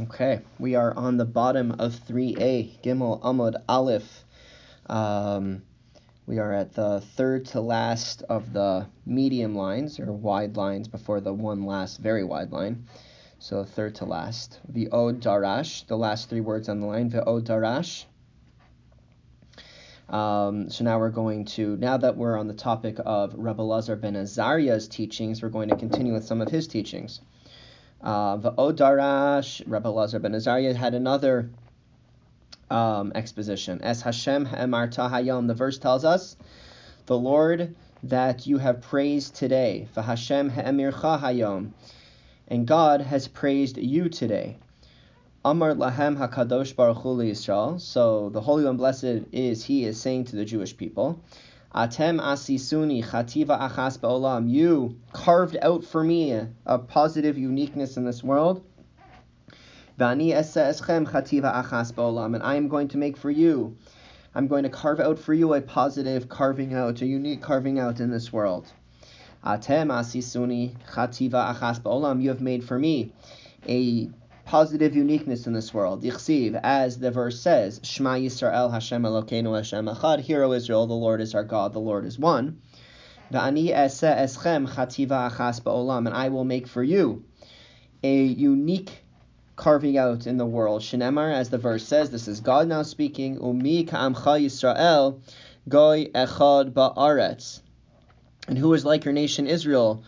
Okay, we are on the bottom of 3a, Gimel Amud Aleph. Um, we are at the third to last of the medium lines, or wide lines, before the one last very wide line. So third to last. The Od Darash, the last three words on the line, the Od Darash. Um, so now we're going to, now that we're on the topic of Rabbi Lazar ben Azariah's teachings, we're going to continue with some of his teachings. Uh, V'odarash, Rabbi Lazar ben Azariah had another um, exposition. As Hashem ha'emarta hayom, the verse tells us, the Lord that you have praised today. V'Hashem ha'emircha hayom, and God has praised you today. Amar lahem hakadosh baruch hu Yisrael. So the Holy One, blessed is He, is saying to the Jewish people. Atem asisuni chativa achas ba'olam. You carved out for me a positive uniqueness in this world. Vani eschem chativa achas ba'olam. And I am going to make for you, I'm going to carve out for you a positive carving out, a unique carving out in this world. Atem asisuni chativa achas ba'olam. You have made for me a positive uniqueness in this world. Yichsiv, as the verse says, Shema Yisrael Hashem Elokeinu Hashem Echad. Hear, O Israel, the Lord is our God, the Lord is one. Va'ani ese eschem chativa achas ba'olam, and I will make for you a unique carving out in the world. Shenemar, as the verse says, this is God now speaking. Umi ka'amcha Yisrael goy echad ba'aretz. And who is like your nation Israel?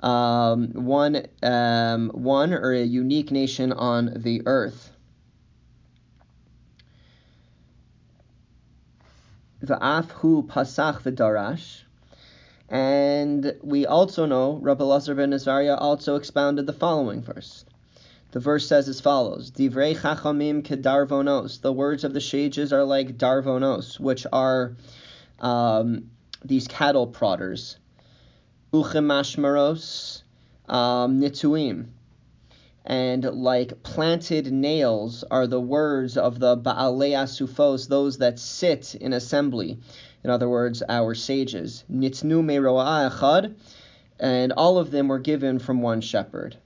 Um, one, um, one or a unique nation on the earth. Va'af hu pasach v'darash. And we also know Rabbi Lazar ben Azariah also expounded the following verse. The verse says as follows: Divrei chachamim kedarvonos. The words of the sages are like darvonos, which are um, these cattle prodders uchemashmaros um, nituim. And like planted nails are the words of the Baalei Asufos, those that sit in assembly. In other words, our sages. Nitnu echad, and all of them were given from one shepherd.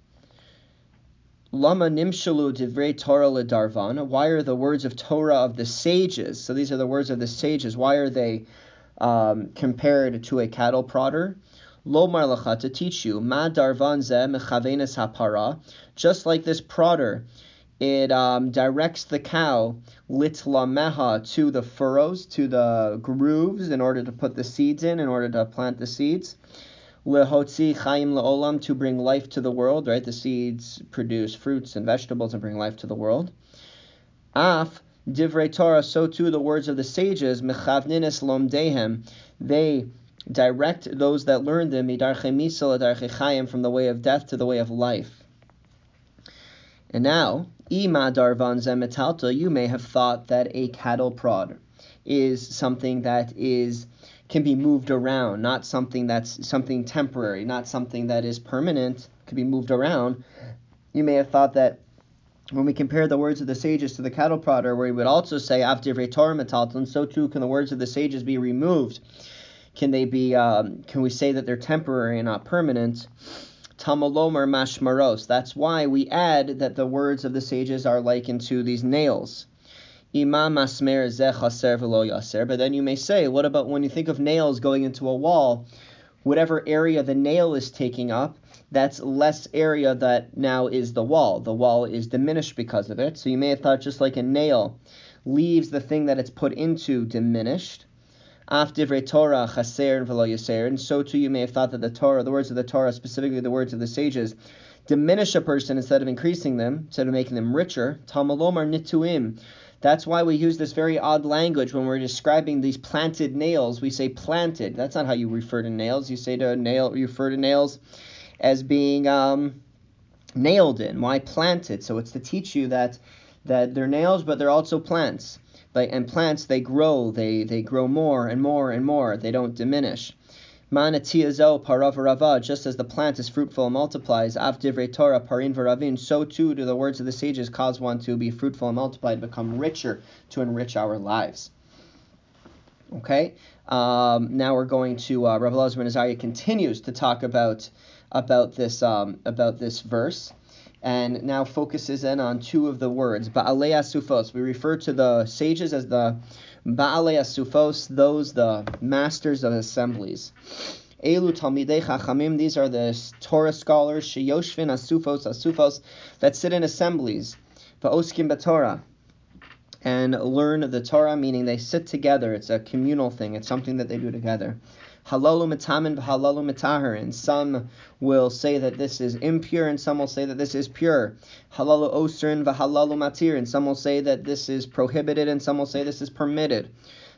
Lama nimshalu divrei Torah ledarvan. Why are the words of Torah of the sages? So these are the words of the sages. Why are they um, compared to a cattle prodder? Lomar lacha to teach you, ma darvan ze mechavenes hapara, just like this prodder, it um, directs the cow litlameha to the furrows, to the grooves, in order to put the seeds in, in order to plant the seeds. Lehotzi chaim leolam to bring life to the world, right? The seeds produce fruits and vegetables and bring life to the world. Af divrei Torah, so too the words of the sages, mechavninis lomdehem, they direct those that learn them from the way of death to the way of life. And now, ima darvan zemetalta, you may have thought that a cattle prod is something that is can be moved around, not something that's something temporary, not something that is permanent, can be moved around. You may have thought that when we compare the words of the sages to the cattle prodder, where he would also say after Torah metalton, so too can the words of the sages be removed can they be? Um, can we say that they're temporary and not permanent? Tamalomer mashmaros. That's why we add that the words of the sages are likened to these nails. Imam masmer chaser v'lo yaser. But then you may say, what about when you think of nails going into a wall? Whatever area the nail is taking up, that's less area that now is the wall. The wall is diminished because of it. So you may have thought just like a nail leaves the thing that it's put into diminished. Af divrei Torah chaser and yaser, and so too you may have thought that the Torah, the words of the Torah, specifically the words of the sages, diminish a person instead of increasing them, instead of making them richer. Tamalomar nituim. That's why we use this very odd language when we're describing these planted nails. We say planted. That's not how you refer to nails. You say to nail, refer to nails as being um, nailed in. Why planted? So it's to teach you that that they're nails, but they're also plants. Like and plants they grow, they they grow more and more and more. They don't diminish. Manatiazo paravarava, just as the plant is fruitful and multiplies, av Torah parin so too do the words of the sages cause one to be fruitful and multiply, to become richer, to enrich our lives. Okay, um, now we're going to uh, Rabbi Elazar continues to talk about about this um, about this verse and now focuses in on two of the words. Ba'alei Asufos. We refer to the sages as the Ba'alei Asufos, those the masters of assemblies. Elu Talmidei Chachamim, these are the Torah scholars, Sheyoshvin Asufos, Asufos, that sit in assemblies. Va'oskim Torah and learn the Torah, meaning they sit together. It's a communal thing. It's something that they do together. Halalu mitamin v'halalu mitahar. And some will say that this is impure, and some will say that this is pure. Halalu osrin v'halalu matir. And some will say that this is prohibited, and some will say this is permitted.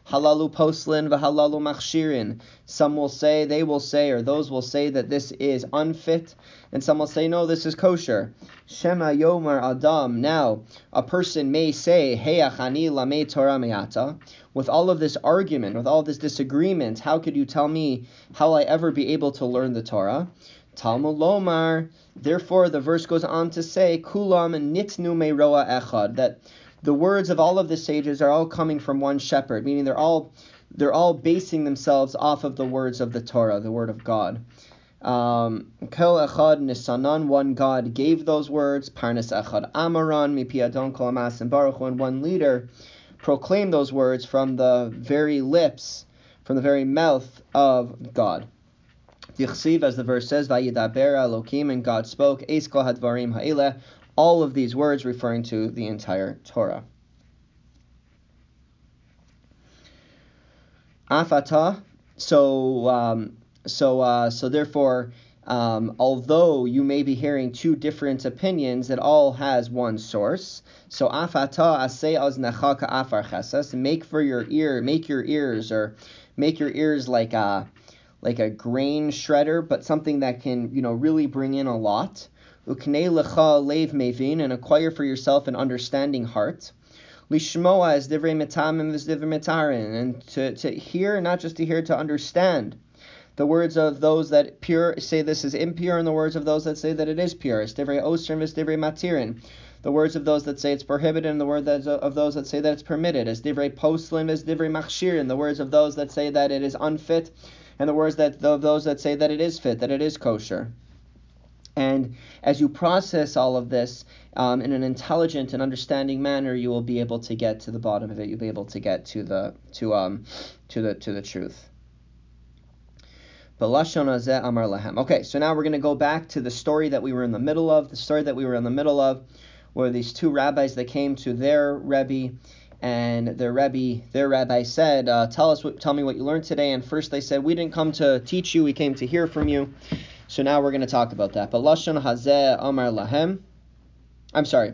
Halalu poslin v'halalu machshirin. Some will say, they will say, or those will say that this is unfit, and some will say, no, this is kosher. Shema yomer adam. Now, a person may say, Heyachani lame Torah me'ata. With all of this argument, with all this disagreement, how could you tell me how I ever be able to learn the Torah? Talmud Lomar. Therefore, the verse goes on to say, Kulam nitnu me'roa echad. That the words of all of the sages are all coming from one shepherd, meaning they're all they're all basing themselves off of the words of the Torah, the word of God. Um, Kel echad nisanan, one God gave those words. Parnas echad amaran, mipi adon kol and baruch, and one leader proclaimed those words from the very lips, from the very mouth of God. Dichsiv, as the verse says, Vayidaber Elokim, and God spoke, Eis kol hadvarim ha'ileh, all of these words referring to the entire Torah. Afata, so um, so uh, so therefore, um, although you may be hearing two different opinions, it all has one source. So afata asay aznachaka afar chesas, make for your ear, make your ears, or make your ears like a like a grain shredder, but something that can you know really bring in a lot uknei lecha lev mevin, and acquire for yourself an understanding heart. Lishmoa as divrei metamim metarin, and to, to hear, not just to hear, to understand the words of those that pure say this is impure, and the words of those that say that it is pure. Divrei osrim matirin. The words of those that say it's prohibited, and the words of those that say that it's permitted. As divrei poslim divrei. The words of those that say that it is unfit, and the words that of those that say that it is fit, that it is kosher. And as you process all of this um, in an intelligent and understanding manner, you will be able to get to the bottom of it. You'll be able to get to the to um to the to the truth. Okay, so now we're going to go back to the story that we were in the middle of. The story that we were in the middle of, were these two rabbis that came to their rebbe, and their rebbe, their rabbi said, uh, "Tell us, what, tell me what you learned today." And first they said, "We didn't come to teach you; we came to hear from you." So now we're going to talk about that. But Lashon Hazeh Amar Lahem. I'm sorry.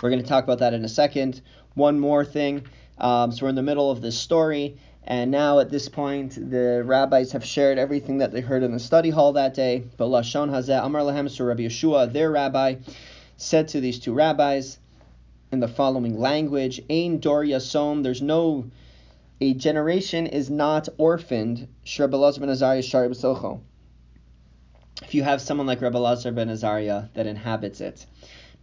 We're going to talk about that in a second. One more thing. Um, so we're in the middle of this story, and now at this point, the rabbis have shared everything that they heard in the study hall that day. But Lashon Hazeh Amar Lahem, so Rabbi Yeshua, their rabbi, said to these two rabbis in the following language: Ein Dor Yasom. There's no a generation is not orphaned. Shrebalaz ben Azariah Shari if you have someone like Rabbi Lazar ben Azariah that inhabits it,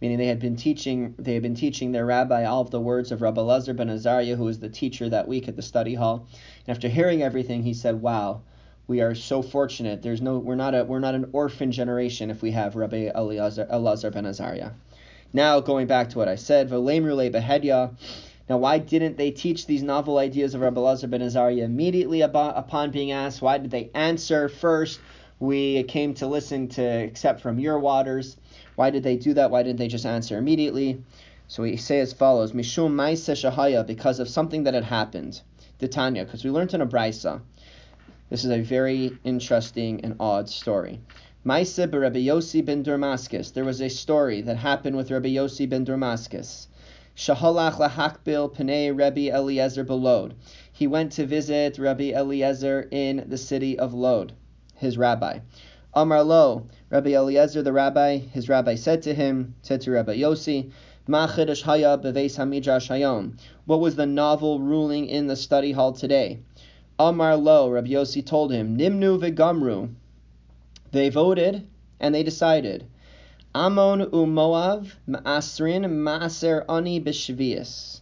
meaning they had been teaching they had been teaching their rabbi all of the words of Rabbi Lazar ben Azariah, who was the teacher that week at the study hall. And after hearing everything, he said, "Wow, we are so fortunate. There's no we're not a we're not an orphan generation if we have Rabbi Elazar, Elazar ben Azariah." Now going back to what I said, V'lemrule behedya. Now, why didn't they teach these novel ideas of Rabbi Lazar ben Azariah immediately upon being asked? Why did they answer first? We came to listen to accept from your waters. Why did they do that? Why didn't they just answer immediately? So we say as follows: Mishum Maisa Shahaya, because of something that had happened. Titania, because we learned in a brisa. This is a very interesting and odd story. Maisa Rabbi Yossi ben Damascus. There was a story that happened with Rabbi Yossi ben Damascus. Shahalach lahakbil Pnei Rabbi Eliezer belod. He went to visit Rabbi Eliezer in the city of Lod his rabbi. Amar lo, Rabbi Eliezer the rabbi, his rabbi said to him, said to Rabbi Yossi. What was the novel ruling in the study hall today? Amar lo, Rabbi Yossi told him, Nimnu v'gamru. They voted and they decided. Amon umoav ma'asrin ma'aser ani b'shvius.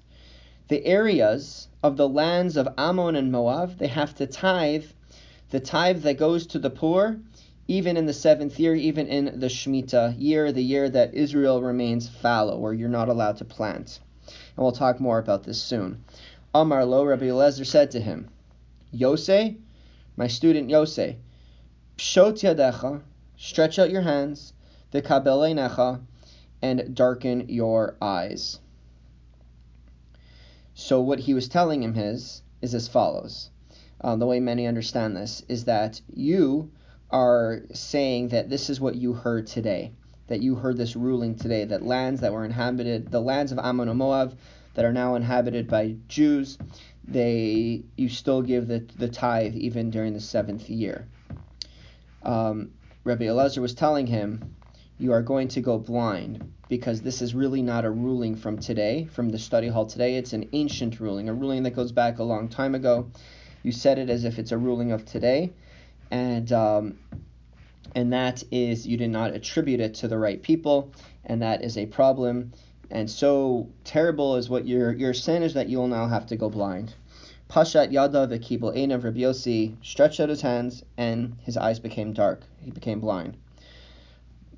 The areas of the lands of Ammon and Moab, they have to tithe the tithe that goes to the poor even in the seventh year, even in the Shemitah year, the year that Israel remains fallow, where you're not allowed to plant. And we'll talk more about this soon. Amar lo, Rabbi Eliezer said to him, Yose, my student Yose, pshot yadecha, stretch out your hands, the kabelenecha, and darken your eyes. So what he was telling him is is as follows. Um, the way many understand this is that you are saying that this is what you heard today, that you heard this ruling today, that lands that were inhabited, the lands of Ammon and Moab that are now inhabited by Jews, they you still give the, the tithe even during the seventh year. Um, Rabbi Elazar was telling him, you are going to go blind because this is really not a ruling from today, from the study hall today. It's an ancient ruling, a ruling that goes back a long time ago. You said it as if it's a ruling of today, and um, and that is you did not attribute it to the right people, and that is a problem. And so terrible is what your your sin is that you will now have to go blind. Pashat yada v'kibel einav Rabbi Yossi stretched out his hands, and his eyes became dark. He became blind.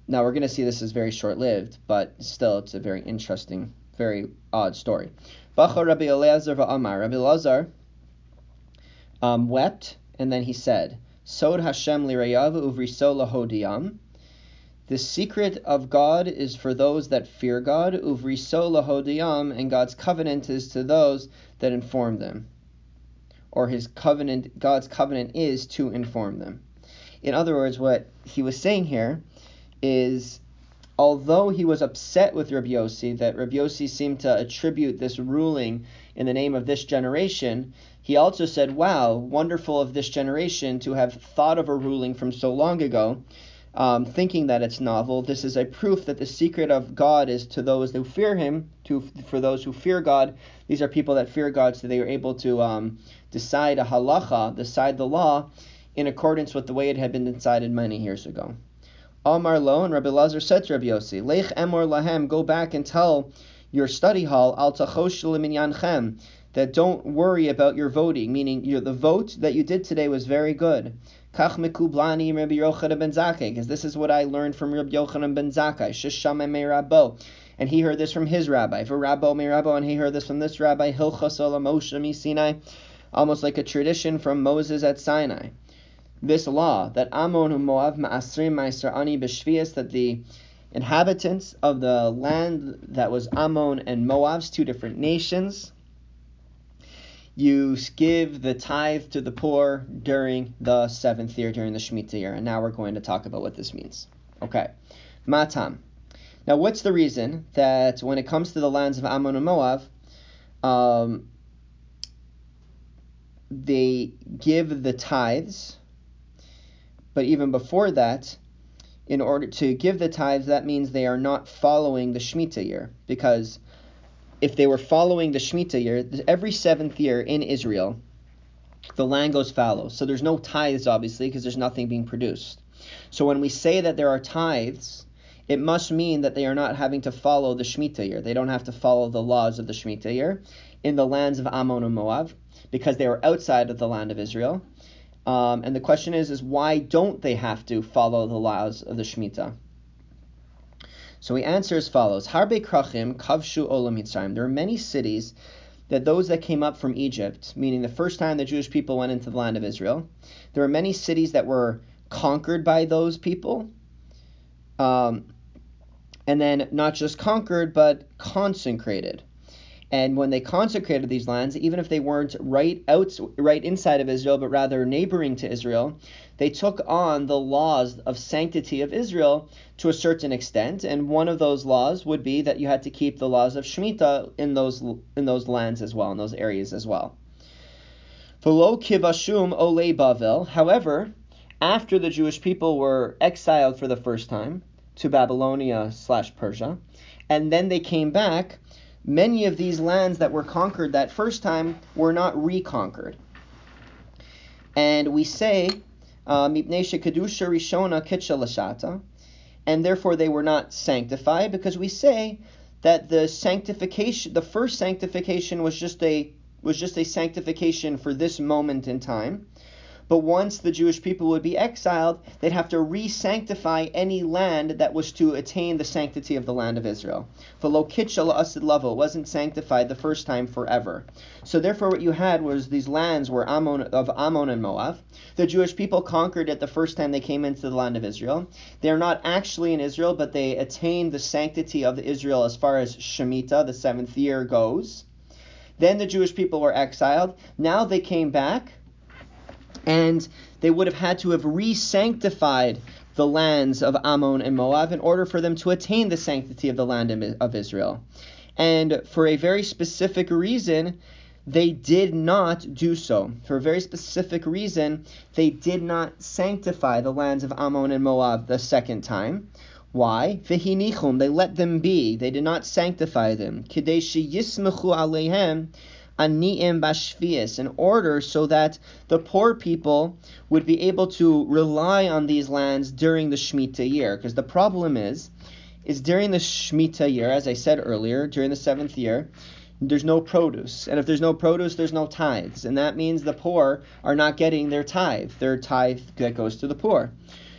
Now we're going to see this is very short lived, but still it's a very interesting, very odd story. Bachar Rabbi Elazar va'amar. Rabbi Elazar um, wept, and then he said, Sod Hashem lirayav uvriso lahodiyam. The secret of God is for those that fear God, uvriso lahodiyam, and God's covenant is to those that inform them. Or his covenant, God's covenant is to inform them. In other words, what he was saying here is although he was upset with Rabbi that Rabbi seemed to attribute this ruling in the name of this generation, he also said, Wow, wonderful of this generation to have thought of a ruling from so long ago, um, thinking that it's novel. This is a proof that the secret of God is to those who fear Him, to for those who fear God. These are people that fear God, so they are able to um, decide a halacha, decide the law, in accordance with the way it had been decided many years ago. Amar lo, and Rabbi Lazar said to Rabbi Yossi, Lech emor lahem, go back and tell your study hall, al tachosh yanchem, that don't worry about your voting, meaning your, the vote that you did today was very good. Kach mekublani Rabbi Yochanan ben Zakkai, because this is what I learned from Rabbi Yochanan ben Zakkai, sheshame me rabbo. And he heard this from his rabbi, Rabbo me rabbo, and he heard this from this rabbi, Hilchas Moshe mi Sinai, almost like a tradition from Moses at Sinai this law that Ammon and Moab ma'asrim ma'aser ani b'shvias that the inhabitants of the land that was Ammon and Moab's two different nations, you give the tithe to the poor during the seventh year, during the Shemitah year. And now we're going to talk about what this means. Okay. Matam. Now, what's the reason that when it comes to the lands of Ammon and Moab, um, they give the tithes but even before that, in order to give the tithes, that means they are not following the Shemitah year. Because if they were following the Shemitah year, every seventh year in Israel, the land goes fallow. So there's no tithes, obviously, because there's nothing being produced. So when we say that there are tithes, it must mean that they are not having to follow the Shemitah year. They don't have to follow the laws of the Shemitah year in the lands of Ammon and Moab because they were outside of the land of Israel. Um, and the question is, is why don't they have to follow the laws of the Shemitah? So we answer as follows: Harbe krachim kavshu olam Mitzrayim. There are many cities that those that came up from Egypt, meaning the first time the Jewish people went into the land of Israel, there are many cities that were conquered by those people. Um, and then not just conquered, but consecrated. And when they consecrated these lands, even if they weren't right out, right inside of Israel, but rather neighboring to Israel, they took on the laws of sanctity of Israel to a certain extent. And one of those laws would be that you had to keep the laws of Shemitah in those in those lands as well, in those areas as well. However, after the Jewish people were exiled for the first time to Babylonia slash Persia, and then they came back many of these lands that were conquered that first time were not reconquered. And we say, uh, rishona and therefore they were not sanctified because we say that the sanctification, the first sanctification was just a was just a sanctification for this moment in time. But once the Jewish people would be exiled, they'd have to re sanctify any land that was to attain the sanctity of the land of Israel. Lavo wasn't sanctified the first time forever. So therefore, what you had was these lands were Ammon, of Ammon and Moab. The Jewish people conquered it the first time they came into the land of Israel. They're not actually in Israel, but they attained the sanctity of Israel as far as Shemitah, the seventh year, goes. Then the Jewish people were exiled. Now they came back and they would have had to have re-sanctified the lands of Ammon and Moab in order for them to attain the sanctity of the land of Israel. And for a very specific reason, they did not do so. For a very specific reason, they did not sanctify the lands of Ammon and Moab the second time. Why? They let them be. They did not sanctify them. Yismechu aniim bashvias, in order so that the poor people would be able to rely on these lands during the Shemitah year. Because the problem is, is during the Shemitah year, as I said earlier, during the seventh year, there's no produce. And if there's no produce, there's no tithes. And that means the poor are not getting their tithe, their tithe that goes to the poor.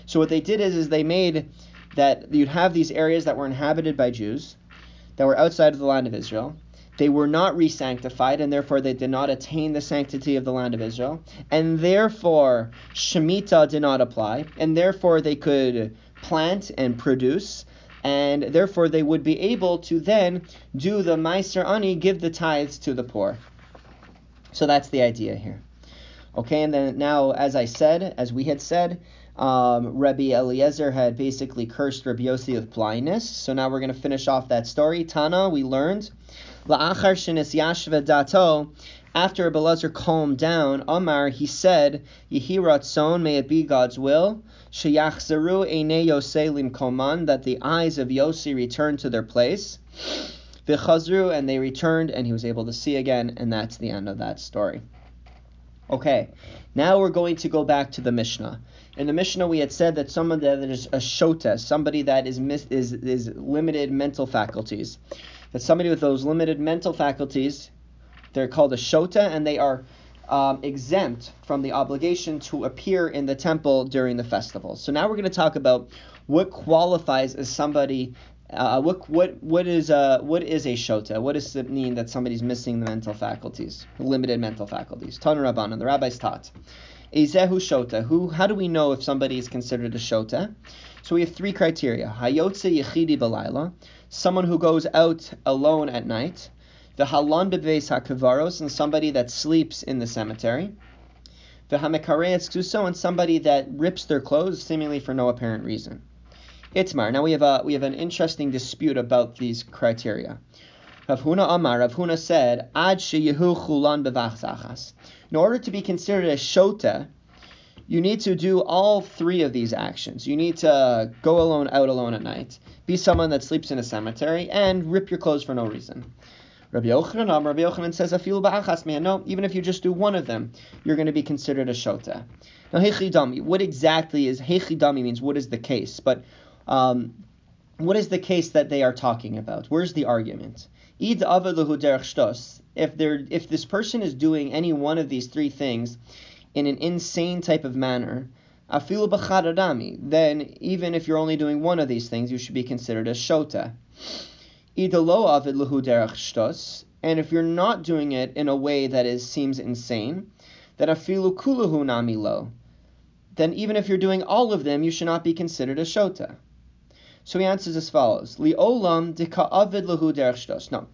So what they did is, is they made that you'd have these areas that were inhabited by Jews, that were outside of the land of Israel, they were not re-sanctified, and therefore they did not attain the sanctity of the land of Israel, and therefore Shemitah did not apply, and therefore they could plant and produce, and therefore they would be able to then do the Meiser Ani, give the tithes to the poor. So that's the idea here. Okay, and then now, as I said, as we had said, um, Rabbi Eliezer had basically cursed Rabbi Yossi with blindness. So now we're going to finish off that story. Tana, we learned La'achar shenis yashva dato, after Abelazar calmed down, Amar, he said, Yehi ratzon, may it be God's will, Sheyachzeru eine Yoselim koman, that the eyes of Yossi return to their place. V'chazru, and they returned, and he was able to see again, and that's the end of that story. Okay, now we're going to go back to the Mishnah. In the Mishnah, we had said that someone that is a shota, somebody that is is is limited mental faculties that somebody with those limited mental faculties, they're called a shota, and they are um, exempt from the obligation to appear in the temple during the festival. So now we're going to talk about what qualifies as somebody. Uh, what what what is a what is a shota? What does it mean that somebody's missing the mental faculties, limited mental faculties? Tanu Rabban, and the rabbis taught. Ezehu shota. Who? How do we know if somebody is considered a shota? So we have three criteria. Hayotze yechidi balayla someone who goes out alone at night, the halon bebeis hakavaros, and somebody that sleeps in the cemetery, the hamekareetz ksuso, and somebody that rips their clothes seemingly for no apparent reason. Itmar. Now we have a we have an interesting dispute about these criteria. Rav Huna Amar, Rav Huna said, Ad sheyehu chulan bevachzachas. In order to be considered a shota, you need to do all three of these actions. You need to go alone, out alone at night, be someone that sleeps in a cemetery, and rip your clothes for no reason. Rabbi Yochanan, Rabbi Yochanan says, "Afil ba'achas man." No, even if you just do one of them, you're going to be considered a shota. Now, hechidami. What exactly is hechidami? Means what is the case? But um, what is the case that they are talking about? Where's the argument? If there, if this person is doing any one of these three things, in an insane type of manner, afilu then even if you're only doing one of these things, you should be considered a shota. And if you're not doing it in a way that is seems insane, then afilu nami lo, then even if you're doing all of them, you should not be considered a shota. So he answers as follows: Li olam dika derech. No,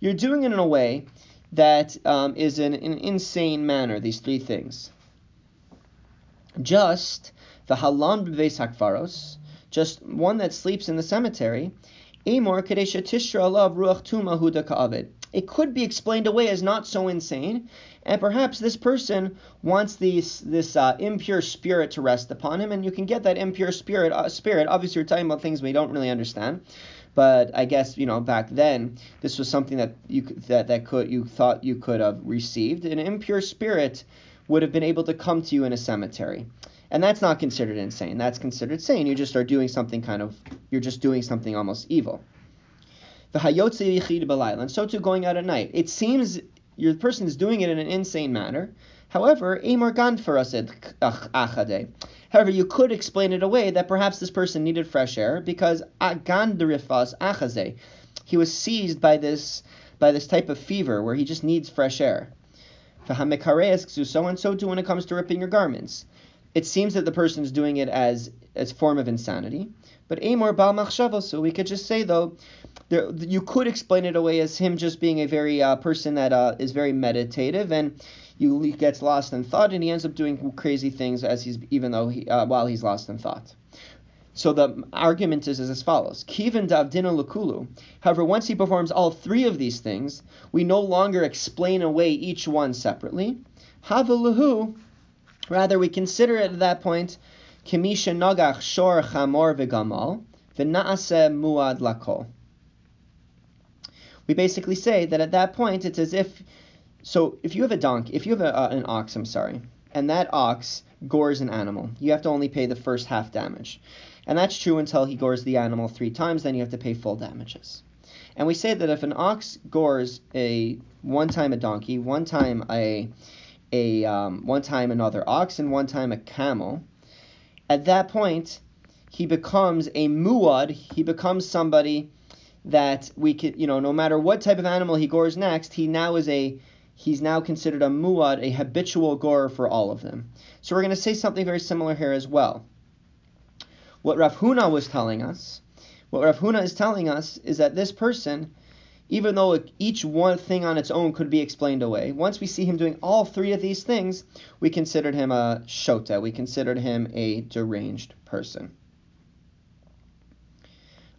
you're doing it in a way that um, is in an insane manner. These three things just the halan b'veis hakvaros, just one that sleeps in the cemetery, Amor kadesha tishra alav ruach tuma ka'avid. It could be explained away as not so insane, and perhaps this person wants these, this uh, impure spirit to rest upon him, and you can get that impure spirit. Uh, spirit. Obviously, we're talking about things we don't really understand, but I guess you know back then this was something that you that that could you thought you could have received. An impure spirit would have been able to come to you in a cemetery. And that's not considered insane. That's considered sane. You just are doing something kind of, you're just doing something almost evil. The and so too going out at night. It seems your person is doing it in an insane manner, However, Amar gan farasid achade. However, you could explain it away that perhaps this person needed fresh air because gan derifas achaze. He was seized by this by this type of fever where he just needs fresh air. So and so too when it comes to ripping your garments. It seems that the person is doing it as as form of insanity. But Amor Bal so we could just say though, there, you could explain it away as him just being a very uh, person that uh, is very meditative and you, he gets lost in thought and he ends up doing crazy things as he's even though he uh, while he's lost in thought. So the argument is, is as follows: Kivan davdina lukulu. However, once he performs all three of these things, we no longer explain away each one separately. Havalahu, rather we consider it at that point kimisha nagach shor chamor v'gamal v'naase muad lakol. We basically say that at that point it's as if so if you have a donkey, if you have a, uh, an ox, I'm sorry, and that ox gores an animal, you have to only pay the first half damage. And that's true until he gores the animal three times, then you have to pay full damages. And we say that if an ox gores a one time a donkey, one time a a um, one time another ox, and one time a camel, at that point he becomes a muad. He becomes somebody that we could, you know, no matter what type of animal he gores next, he now is a he's now considered a muad, a habitual gorer for all of them. So we're going to say something very similar here as well. What Rav Huna was telling us, what Rav Huna is telling us is that this person, even though each one thing on its own could be explained away, once we see him doing all three of these things, we considered him a shota, we considered him a deranged person.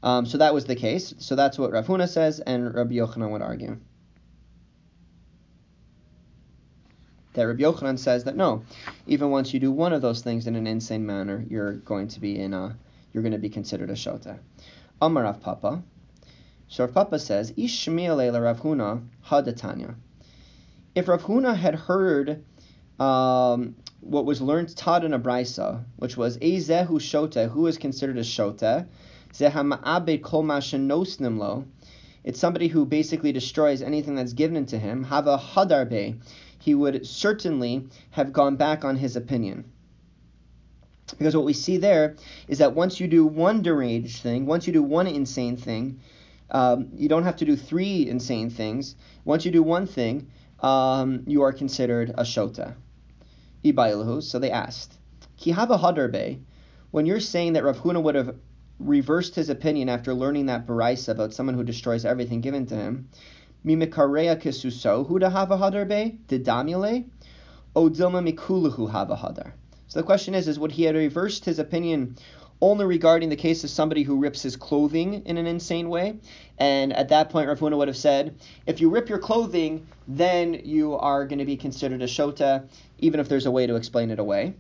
Um, so that was the case. So that's what Rav Huna says, and Rabbi Yochanan would argue. that Rabbi Yochanan says that no, even once you do one of those things in an insane manner, you're going to be in a, you're going to be considered a shota. Amar Rav Papa. So Rav Papa says, Ish Shmiel Rav Huna hadatanya. If Rav Huna had heard um, what was learned taught in a brisa, which was Ezehu shota, who is considered a shota. It's somebody who basically destroys anything that's given to him. Hava hadarbe he would certainly have gone back on his opinion. Because what we see there is that once you do one deranged thing, once you do one insane thing, um, you don't have to do three insane things. Once you do one thing, um, you are considered a shota. So they asked, Kihava hadarbe, when you're saying that Rav Huna would have reversed his opinion after learning that baraisa about someone who destroys everything given to him, Mimikarea kesuso huda hava hadar didamule o dilma mikuluhu hava. So the question is, is would he have reversed his opinion only regarding the case of somebody who rips his clothing in an insane way? And at that point, Rav Huna would have said, if you rip your clothing, then you are going to be considered a shota, even if there's a way to explain it away.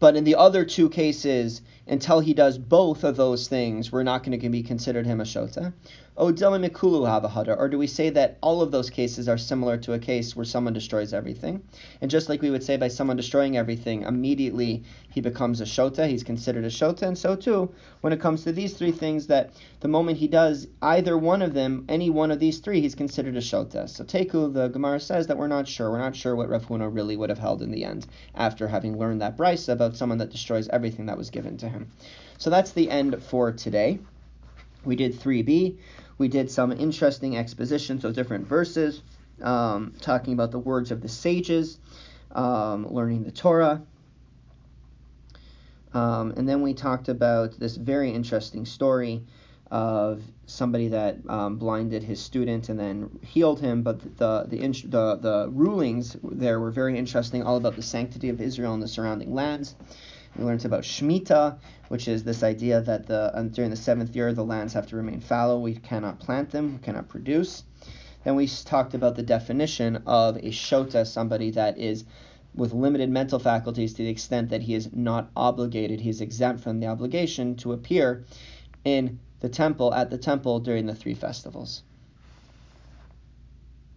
But in the other two cases, until he does both of those things, we're not going to be considered him a shota. Mikulu Havahada, or do we say that all of those cases are similar to a case where someone destroys everything? And just like we would say by someone destroying everything, immediately he becomes a shota, he's considered a shota, and so too, when it comes to these three things, that the moment he does either one of them, any one of these three, he's considered a shota. So Teku, the Gemara says that we're not sure. We're not sure what Rav Huna really would have held in the end after having learned that braisa about someone that destroys everything that was given to him. So that's the end for today. We did 3b. We did some interesting expositions of different verses, um, talking about the words of the sages, um, learning the Torah. Um, and then we talked about this very interesting story of somebody that um, blinded his student and then healed him. But the the, the the rulings there were very interesting, all about the sanctity of Israel and the surrounding lands. We learned about Shemitah, which is this idea that the um, during the seventh year the lands have to remain fallow. We cannot plant them, we cannot produce. Then we talked about the definition of a shota, somebody that is with limited mental faculties to the extent that he is not obligated, he is exempt from the obligation to appear in the temple at the temple during the three festivals.